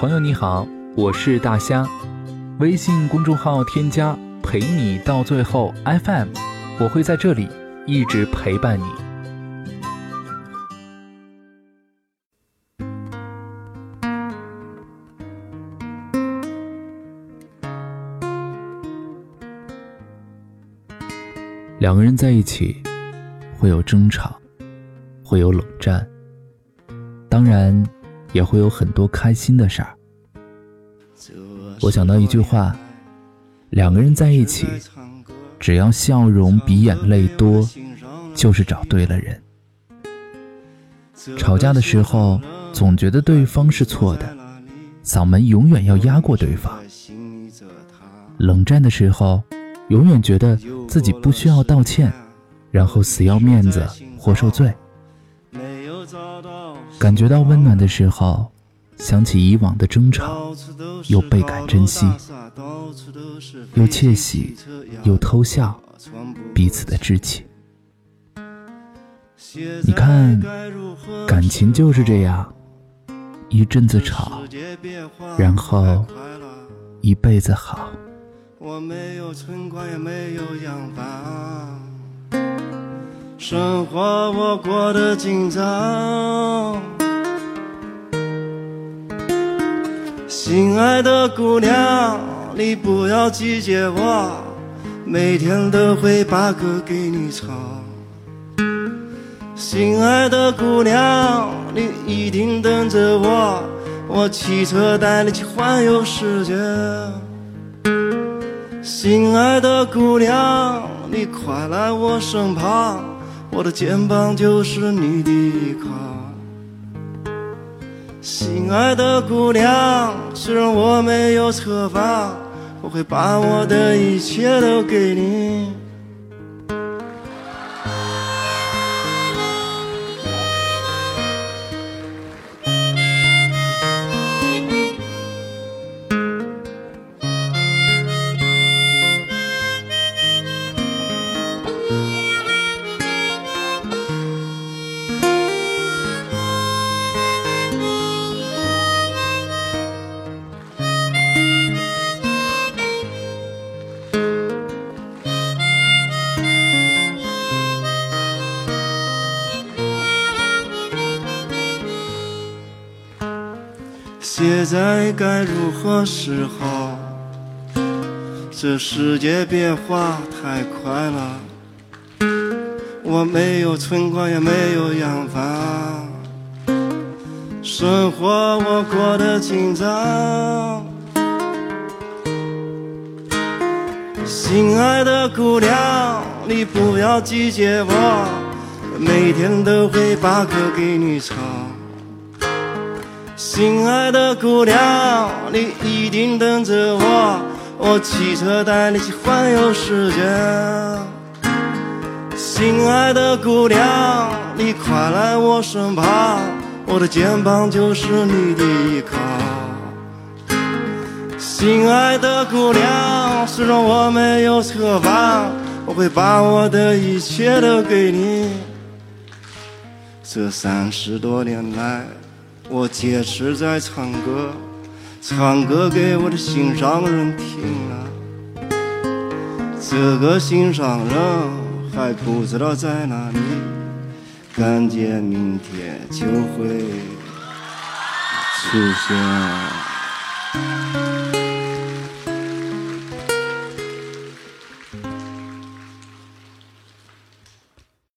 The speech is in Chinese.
朋友你好，我是大虾，微信公众号添加陪你到最后 FM，我会在这里一直陪伴你。两个人在一起，会有争吵，会有冷战，当然也会有很多开心的事儿。我想到一句话：两个人在一起，只要笑容比眼泪多，就是找对了人。吵架的时候，总觉得对方是错的，嗓门永远要压过对方；冷战的时候，永远觉得自己不需要道歉，然后死要面子活受罪。感觉到温暖的时候，想起以往的争吵，又倍感珍惜，又窃喜，又偷笑，彼此的知己。你看，感情就是这样，一阵子吵，然后一辈子好。我没有存款，也没有洋房，生活我过得紧张。心爱的姑娘，你不要拒绝我，每天都会把歌给你唱。心爱的姑娘，你一定等着我，我骑车带你去环游世界。心爱的姑娘，你快来我身旁，我的肩膀就是你的依靠。心爱的姑娘，虽然我没有车房，我会把我的一切都给你。现在该如何是好？这世界变化太快了，我没有存款，也没有洋房，生活我过得紧张。心爱的姑娘，你不要拒绝我，每天都会把歌给你唱。心爱的姑娘，你一定等着我，我骑车带你去环游世界。心爱的姑娘，你快来我身旁，我的肩膀就是你的依靠。心爱的姑娘，虽然我没有车房，我会把我的一切都给你。这三十多年来。我坚持在唱歌，唱歌给我的心上人听啊。这个心上人还不知道在哪里，感觉明天就会出现。